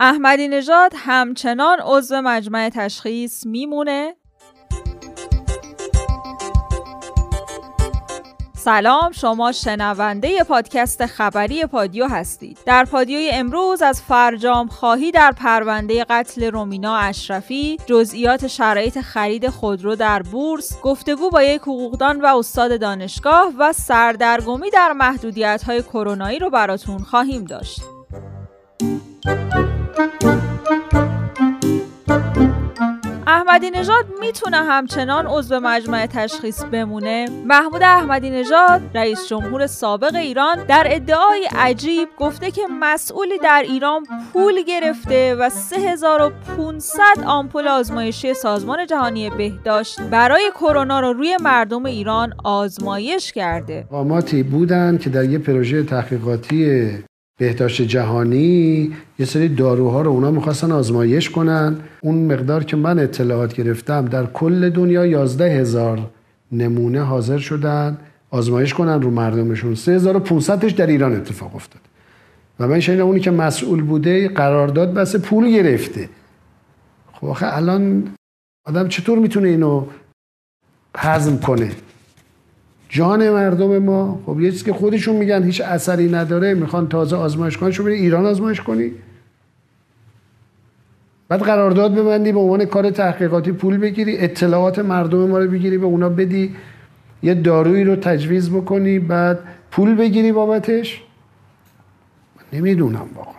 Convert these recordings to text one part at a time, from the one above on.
احمدی نژاد همچنان عضو مجمع تشخیص میمونه. سلام شما شنونده پادکست خبری پادیو هستید. در پادیوی امروز از فرجام خواهی در پرونده قتل رومینا اشرفی جزئیات شرایط خرید خودرو در بورس گفتگو با یک حقوقدان و استاد دانشگاه و سردرگمی در محدودیت های کرونایی رو براتون خواهیم داشت. احمدی نژاد می‌تونه همچنان عضو مجمع تشخیص بمونه محمود احمدی نژاد رئیس جمهور سابق ایران در ادعای عجیب گفته که مسئولی در ایران پول گرفته و 3500 آمپول آزمایشی سازمان جهانی بهداشت برای کرونا رو روی مردم ایران آزمایش کرده. قاماتی بودن که در یه پروژه تحقیقاتی بهداشت جهانی یه سری داروها رو اونا می‌خواستن آزمایش کنن. اون مقدار که من اطلاعات گرفتم در کل دنیا 11 هزار نمونه حاضر شدن آزمایش کنن رو مردمشون. 3500 در ایران اتفاق افتاد. و من شنیدم اونی که مسئول بوده قرارداد بس پول گرفته. خب آخه الان آدم چطور می‌تونه اینو هضم کنه؟ جان مردم ما خب یه چیزی که خودشون میگن هیچ اثری نداره می‌خوان تازه آزمایش کنن شو ایران آزمایش کنی. بعد قرارداد ببندی به عنوان کار تحقیقاتی پول بگیری اطلاعات مردم ما رو بگیری به اونا بدی یه دارویی رو تجویز بکنی بعد پول بگیری بابتش. نمی‌دونم واقعا.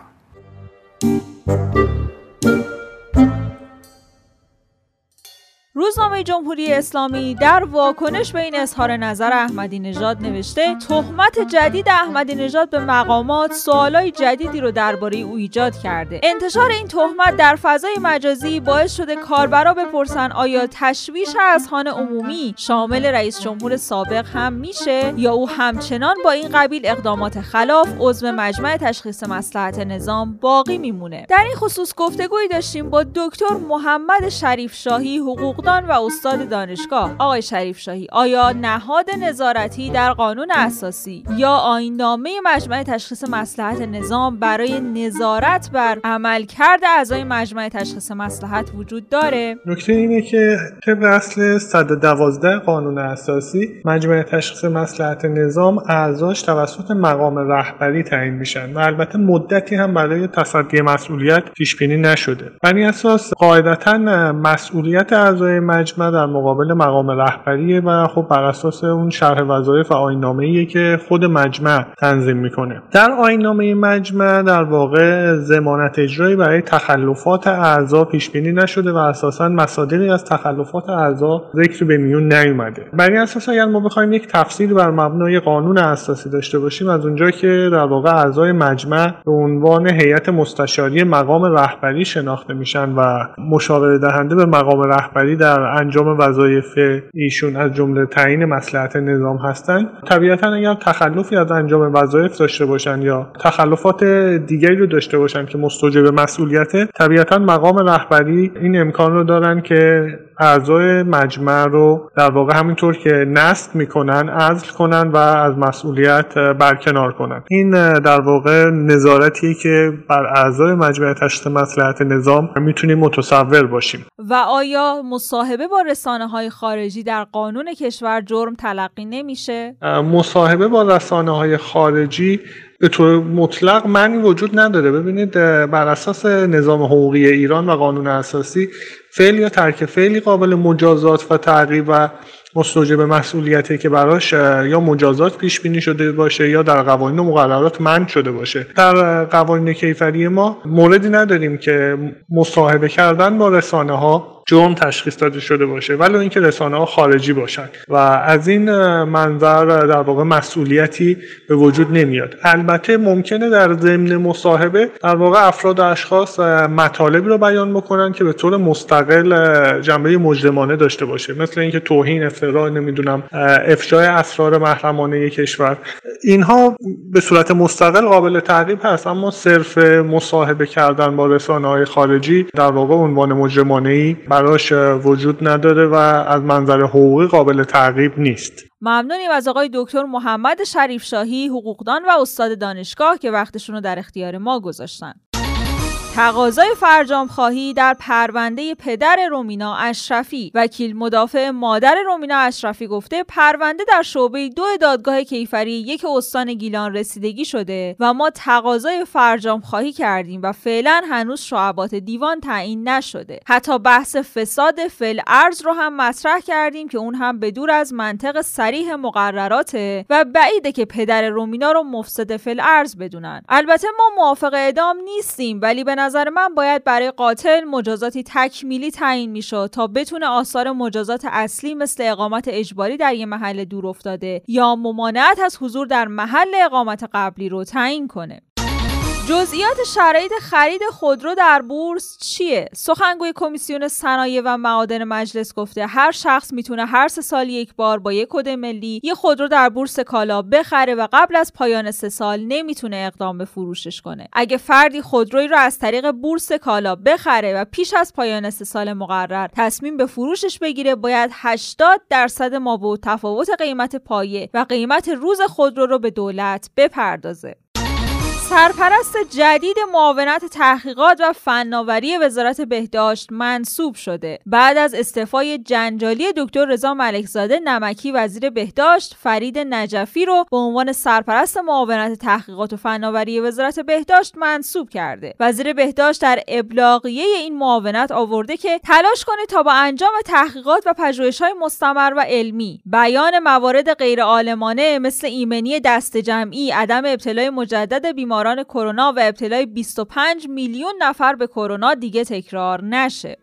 روزنامه جمهوری اسلامی در واکنش به این اظهار نظر احمدی نژاد نوشته تهمت جدید احمدی نژاد به مقامات سوالای جدیدی رو درباره او ایجاد کرده. انتشار این تهمت در فضای مجازی باعث شده کاربرا بپرسن آیا تشویش اذهان عمومی شامل رئیس جمهور سابق هم میشه یا او همچنان با این قبیل اقدامات خلاف عضو مجمع تشخیص مسلحت نظام باقی میمونه؟ در این خصوص گفتگویی داشتیم با دکتر محمد شریف شاهی حقوق و استاد دانشگاه آقای شریف شاهی آیا نهاد نظارتی در قانون اساسی یا آینامه مجمع تشخیص مسلحت نظام برای نظارت بر عملکرد اعضای مجمع تشخیص مسلحت وجود داره؟ نکته اینه که طبق اصل 112 قانون اساسی مجمع تشخیص مسلحت نظام اعضاش توسط مقام رهبری تعیین میشن و البته مدتی هم برای تصدی مسئولیت پیش بینی نشده. بر اساس قاعدتا مسئولیت اعضای مجمع در مقابل مقام رهبریه و خب بر اساس اون شرح وظایف و آینامه که خود مجمع تنظیم می‌کنه. در آینامه مجمع در واقع زمانت اجرایی برای تخلفات اعضا پیش بینی نشده و اساسا مصادیقی از تخلفات اعضا ذکر به میون نیومده. بر این اساس اگر ما بخوایم یک تفسیر بر مبنای قانون اساسی داشته باشیم از اونجا که در واقع اعضای مجمع به عنوان هیئت مستشاری مقام رهبری شناخته میشن و مشاوره دهنده به مقام رهبری در انجام وظایف ایشون از جمله تعیین مسلحت نظام هستند طبیعتا اگر تخلفی از انجام وظایف داشته باشن یا تخلفات دیگری رو داشته باشن که مستوجب مسئولیت طبیعتا مقام رهبری این امکان رو دارن که اعضای مجمع رو در واقع همینطور که نست می‌کنن عزل کنن و از مسئولیت برکنار کنن. این در واقع نظارتیه که بر اعضای مجمع تشخیص مسلحت نظام می‌تونیم متصور باشیم. و آیا مصاحبه با رسانه های خارجی در قانون کشور جرم تلقی نمیشه؟ مصاحبه با رسانه های خارجی به طور مطلق معنی وجود نداره. ببینید بر اساس نظام حقوقی ایران و قانون اساسی فعل یا ترک فعلی قابل مجازات و تعقیب و مستوجب مسئولیتی که براش یا مجازات پیش بینی شده باشه یا در قوانین و مقررات منع شده باشه. در قوانین کیفری ما موردی نداریم که مصاحبه کردن با رسانه ها جرم تشخیص داده شده باشه ولی اینکه رسانه ها خارجی باشن. و از این منظر در واقع مسئولیتی به وجود نمیاد. البته ممکنه در ضمن مصاحبه در واقع افراد و اشخاص مطالبی رو بیان بکنن که به طور مستقل جنبه مجرمانه داشته باشه. مثل اینکه توهین افترا نمی‌دونم افشای اسرار محرمانه کشور. اینها به صورت مستقل قابل تعقیب هست اما صرف مصاحبه کردن با رسانه های خارجی در واقع عنوان مجرمانه ای براش وجود نداره و از منظر حقوقی قابل تعقیب نیست. ممنونیم از آقای دکتر محمد شریف شاهی حقوقدان و استاد دانشگاه که وقتشون رو در اختیار ما گذاشتن. تقاضای فرجام خواهی در پرونده پدر رومینا اشرفی. وکیل مدافع مادر رومینا اشرفی گفته پرونده در شعبه دو دادگاه کیفری یک استان گیلان رسیدگی شده و ما تقاضای فرجام خواهی کردیم و فعلا هنوز شعبات دیوان تعیین نشده. حتی بحث فساد فل ارز رو هم مطرح کردیم که اون هم به دور از منطق سریح مقرراته و بعیده که پدر رومینا رو مفسد فل ارز بدونن. البته ما موافق اعدام نیستیم ولی به نظر من باید برای قاتل مجازاتی تکمیلی تعیین می‌شد تا بتونه آثار مجازات اصلی مثل اقامت اجباری در یه محل دور افتاده یا ممانعت از حضور در محل اقامت قبلی رو تعیین کنه. جزئیات شرایط خرید خودرو در بورس چیه؟ سخنگوی کمیسیون صنایع و معادن مجلس گفته هر شخص می‌تونه هر سه سال یک بار با یک کد ملی یه خودرو در بورس کالا بخره و قبل از پایان سه سال نمی‌تونه اقدام به فروشش کنه. اگه فردی خودرویی رو از طریق بورس کالا بخره و پیش از پایان سه سال مقرر تصمیم به فروشش بگیره باید 80 درصد مابو تفاوت قیمت پایه و قیمت روز خودرو رو به دولت بپردازه. سرپرست جدید معاونت تحقیقات و فناوری وزارت بهداشت منصوب شده. بعد از استعفای جنجالی دکتر رضا ملکزاده نمکی وزیر بهداشت فرید نجفی رو به عنوان سرپرست معاونت تحقیقات و فناوری وزارت بهداشت منصوب کرده. وزیر بهداشت در ابلاغیه این معاونت آورده که تلاش کنه تا با انجام تحقیقات و پژوهش‌های مستمر و علمی بیان موارد غیرعالمانه مثل ایمنی دست جمعی عدم ابتلای مجدد بیمار بیماران کرونا و ابتلای 25 میلیون نفر به کرونا دیگه تکرار نشه.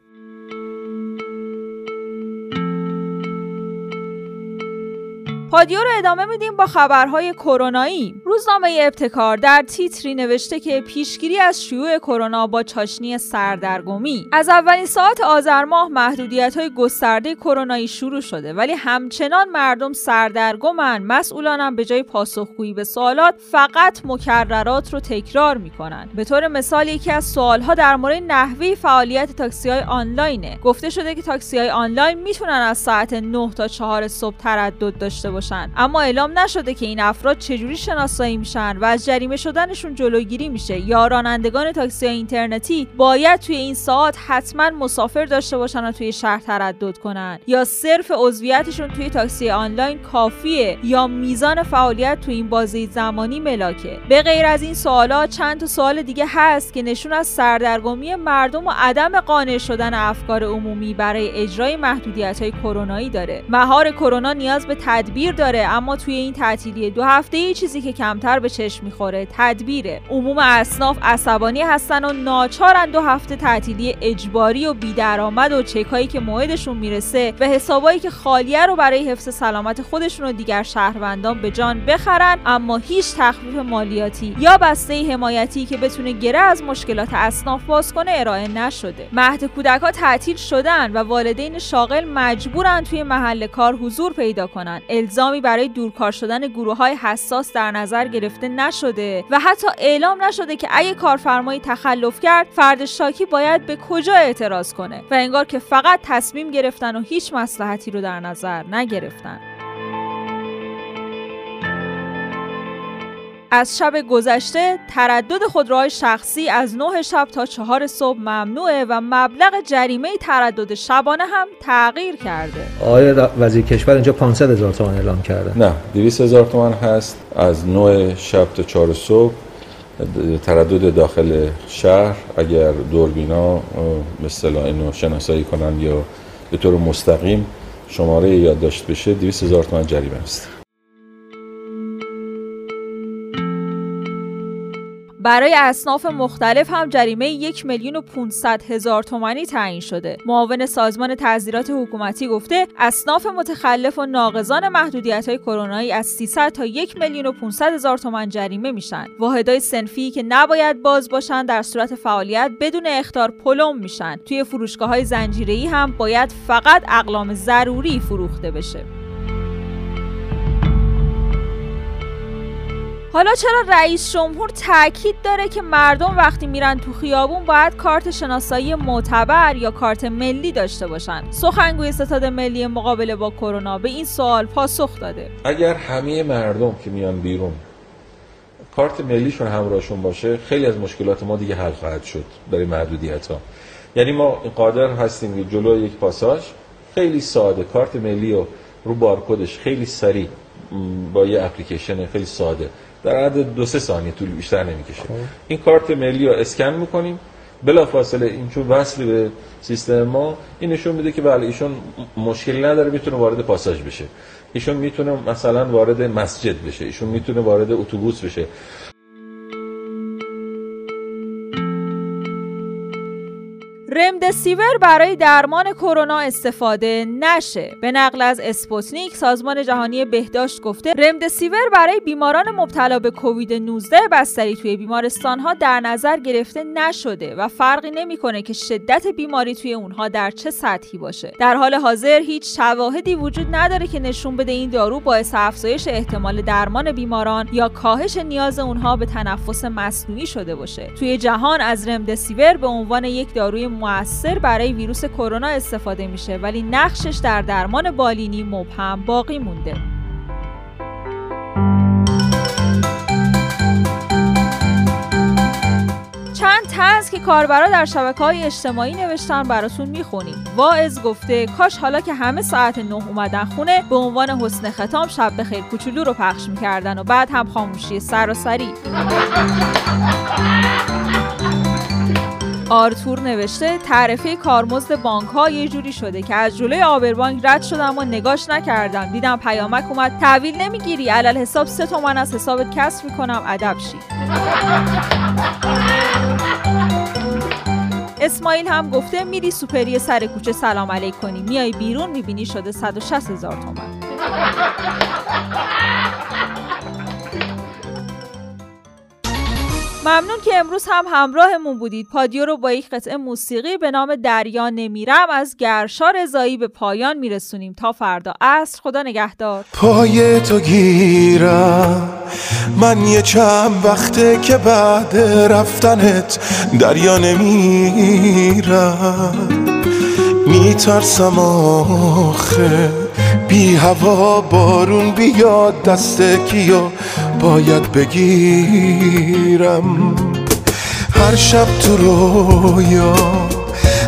پادیو رو ادامه میدیم با خبرهای کرونایی. روزنامه ابتکار در تیتری نوشته که پیشگیری از شیوع کرونا با چاشنی سردرگمی. از اولین ساعت آذر ماه محدودیت های گسترده کرونایی شروع شده ولی همچنان مردم سردرگمن. مسئولانم به جای پاسخگویی به سوالات فقط مکررات رو تکرار می‌کنن. به طور مثال یکی از سوالها در مورد نحوه فعالیت تاکسی های آنلاینه. گفته شده که تاکسی های آنلاین می‌تونن از ساعت 9 تا 4 صبح تردد داشته باشن. اما اعلام نشده که این افراد چجوری شناسایی میشن و از جریمه شدنشون جلوگیری میشه. یا رانندگان تاکسی اینترنتی باید توی این ساعت حتما مسافر داشته باشن و توی شهر تردد کنن. یا صرف عضویتشون توی تاکسی آنلاین کافیه. یا میزان فعالیت توی این بازه زمانی ملاکه. به غیر از این سوالات چند تا سوال دیگه هست که نشون از سردرگمی مردم و عدم قانع شدن افکار عمومی برای اجرای محدودیت های کرونایی داره. مهار کرونا نیاز به تدبیر داره اما توی این تعطیلی دو هفته ای چیزی که کمتر به چشم می‌خوره تدبیره. عموم اصناف عصبانی هستن و ناچارن دو هفته تعطیلی اجباری و بیدرآمد و چکایی که موعدشون می‌رسه و حسابایی که خالیه رو برای حفظ سلامت خودشون و دیگر شهروندان به جان بخرن اما هیچ تخفیف مالیاتی یا بسته حمایتی که بتونه گره از مشکلات اصناف باز کنه ارائه نشده. مهد کودک ها تعطیل شدن و والدین شاغل مجبورن توی محل کار حضور پیدا کنن. الزامی برای دورکار شدن گروه های حساس در نظر گرفته نشده و حتی اعلام نشده که اگه کارفرمایی تخلف کرد فرد شاکی باید به کجا اعتراض کنه و انگار که فقط تصمیم گرفتن و هیچ مسلحتی رو در نظر نگرفتن. از شب گذشته تردد خودروهای شخصی از 9 شب تا 4 صبح ممنوعه و مبلغ جریمه تردد شبانه هم تغییر کرده. آقای وزیر کشور اینجا 500 هزار تومان اعلام کرده. نه 200 هزار تومان هست از 9 شب تا 4 صبح تردد داخل شهر اگر دوربینا به اصطلاح اینو شناسایی کنن یا به طور مستقیم شماره یادداشت بشه 200 هزار تومان جریمه است. برای اصناف مختلف هم جریمه یک میلیون و 500 هزار تومانی تعیین شده. معاون سازمان تعذیرات حکومتی گفته اصناف متخلف و ناقضان محدودیت های کرونایی از 300 تا یک میلیون و 500 هزار تومان جریمه میشن. واحدهای سنفی که نباید باز باشن در صورت فعالیت بدون اختار پلم میشن. توی فروشگاه های زنجیره‌ای هم باید فقط اقلام ضروری فروخته بشه. حالا چرا رئیس جمهور تاکید داره که مردم وقتی میرن تو خیابون باید کارت شناسایی معتبر یا کارت ملی داشته باشن؟ سخنگوی ستاد ملی مقابله با کرونا به این سوال پاسخ داده. اگر همه مردم که میان بیرون کارت ملیشون همراهشون باشه خیلی از مشکلات ما دیگه حل خواهد شد برای محدودیت ها یعنی ما قادر هستیم که جلو یک پاساژ خیلی ساده کارت ملی و رو بارکدش خیلی سریع با یه اپلیکیشن خیلی ساده. در عدد دو سه ثانیه طول بیشتر نمی‌کشه. این کارت ملی رو اسکن می‌کنیم. بلا فاصله این چون وصل به سیستم ما این نشون میده که بله ایشون مشکلی نداره می‌تونه وارد پاساژ بشه. ایشون می‌تونه مثلا وارد مسجد بشه. ایشون می‌تونه وارد اتوبوس بشه. رمدسیور برای درمان کرونا استفاده نشه. به نقل از اسپوتنیک سازمان جهانی بهداشت گفته رمدسیور برای بیماران مبتلا به کووید 19 بستری توی بیمارستان ها در نظر گرفته نشده و فرقی نمی‌کنه که شدت بیماری توی اونها در چه سطحی باشه. در حال حاضر هیچ شواهدی وجود نداره که نشون بده این دارو باعث افزایش احتمال درمان بیماران یا کاهش نیاز اونها به تنفس مصنوعی شده باشه. توی جهان از رمدسیور به عنوان یک داروی موثر برای ویروس کرونا استفاده میشه ولی نقشش در درمان بالینی مبهم باقی مونده. چند تنز که کاربرا در شبکه های اجتماعی نوشتن براتون می‌خونیم. واعظ گفته کاش حالا که همه ساعت نه اومدن خونه به عنوان حسن ختام شب بخیر کوچولو رو پخش می‌کردن و بعد هم خاموشی سراسری. آرتور نوشته تعرفه کارمزد بانک ها یه جوری شده که از جلوی آبربانک رد شدم و نگاش نکردم. دیدم پیامک اومد تحویل نمی‌گیری. علل حساب سه تومن از حسابت کسر می‌کنم. ادب شی. اسماعیل هم گفته میری سوپری سر کوچه. سلام علیک کنی میای بیرون می‌بینی شده 160 هزار تومن. ممنون که امروز هم همراهمون بودید. پادیو رو با یک قطعه موسیقی به نام دریا نمیرم از گرشا رضایی به پایان میرسونیم. تا فردا. عصر خدا نگهدار. پای تو گیرم. من یه چند وقته که بعد رفتنت دریا نمیرم. میترسم آخه. بی هوا بارون بیاد دست کیو. باید بگیرم. هر شب تو رویا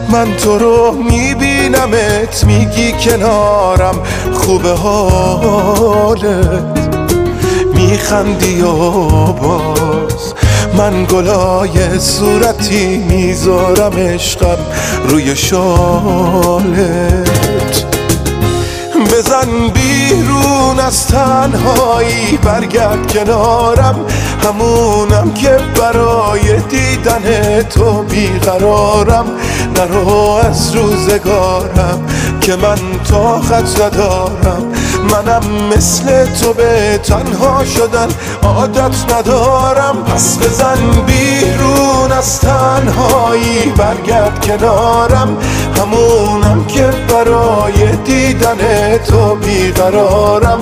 من تو رو میبینمت میگی کنارم خوبه حالت. میخندی و باز من گلای صورتی می‌ذارم عشقم روی شالت. بزن بیرون. از تنهایی برگرد کنارم. همونم که برای دیدن تو بیقرارم. نرو از روزگارم که من طاقت ندارم. منم مثل تو به تنها شدن. عادت ندارم. پس بزن بیرون از تنهایی. برگرد کنارم. همونم که برای دیدن تو بیقرارم.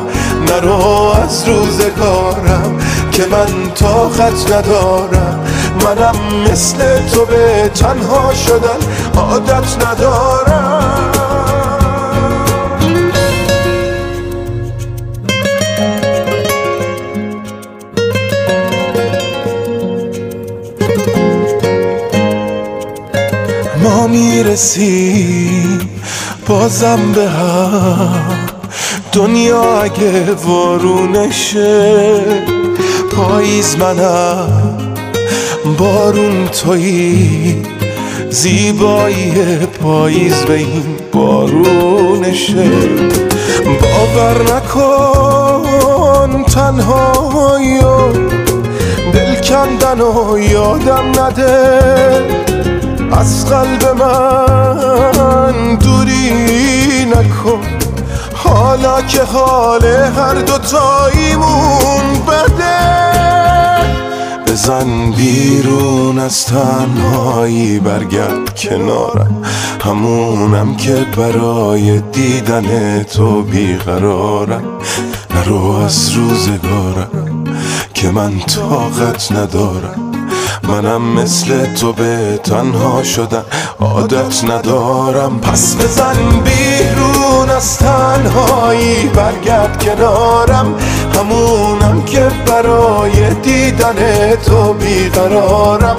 نرو از روزگارم که من طاقت ندارم. منم مثل تو به تنها شدن. عادت ندارم. می‌رسیم. بازم به هم. دنیا اگه وارونشه پاییز منم. بارون تویی. زیبایی پاییز به این بارونشه. باور نکن تنهایی دل کندن و یادم نده. از قلب من دوری نکن. حالا که حال هر دوتاییمون بده بزن بیرون از تنهایی برگرد کنارم همونم که برای دیدن تو بیقرارم. نرو از روزگارم که من طاقت ندارم. منم مثل تو به تنها شدن. عادت ندارم. پس بزن بیرون از تنهایی. برگرد کنارم. همونم که برای دیدن تو بیقرارم.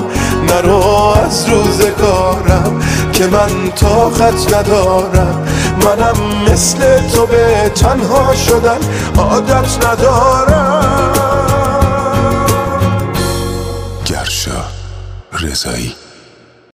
نرو از روزگارم که من طاقت ندارم. منم مثل تو به تنها شدن. عادت ندارم. رضایی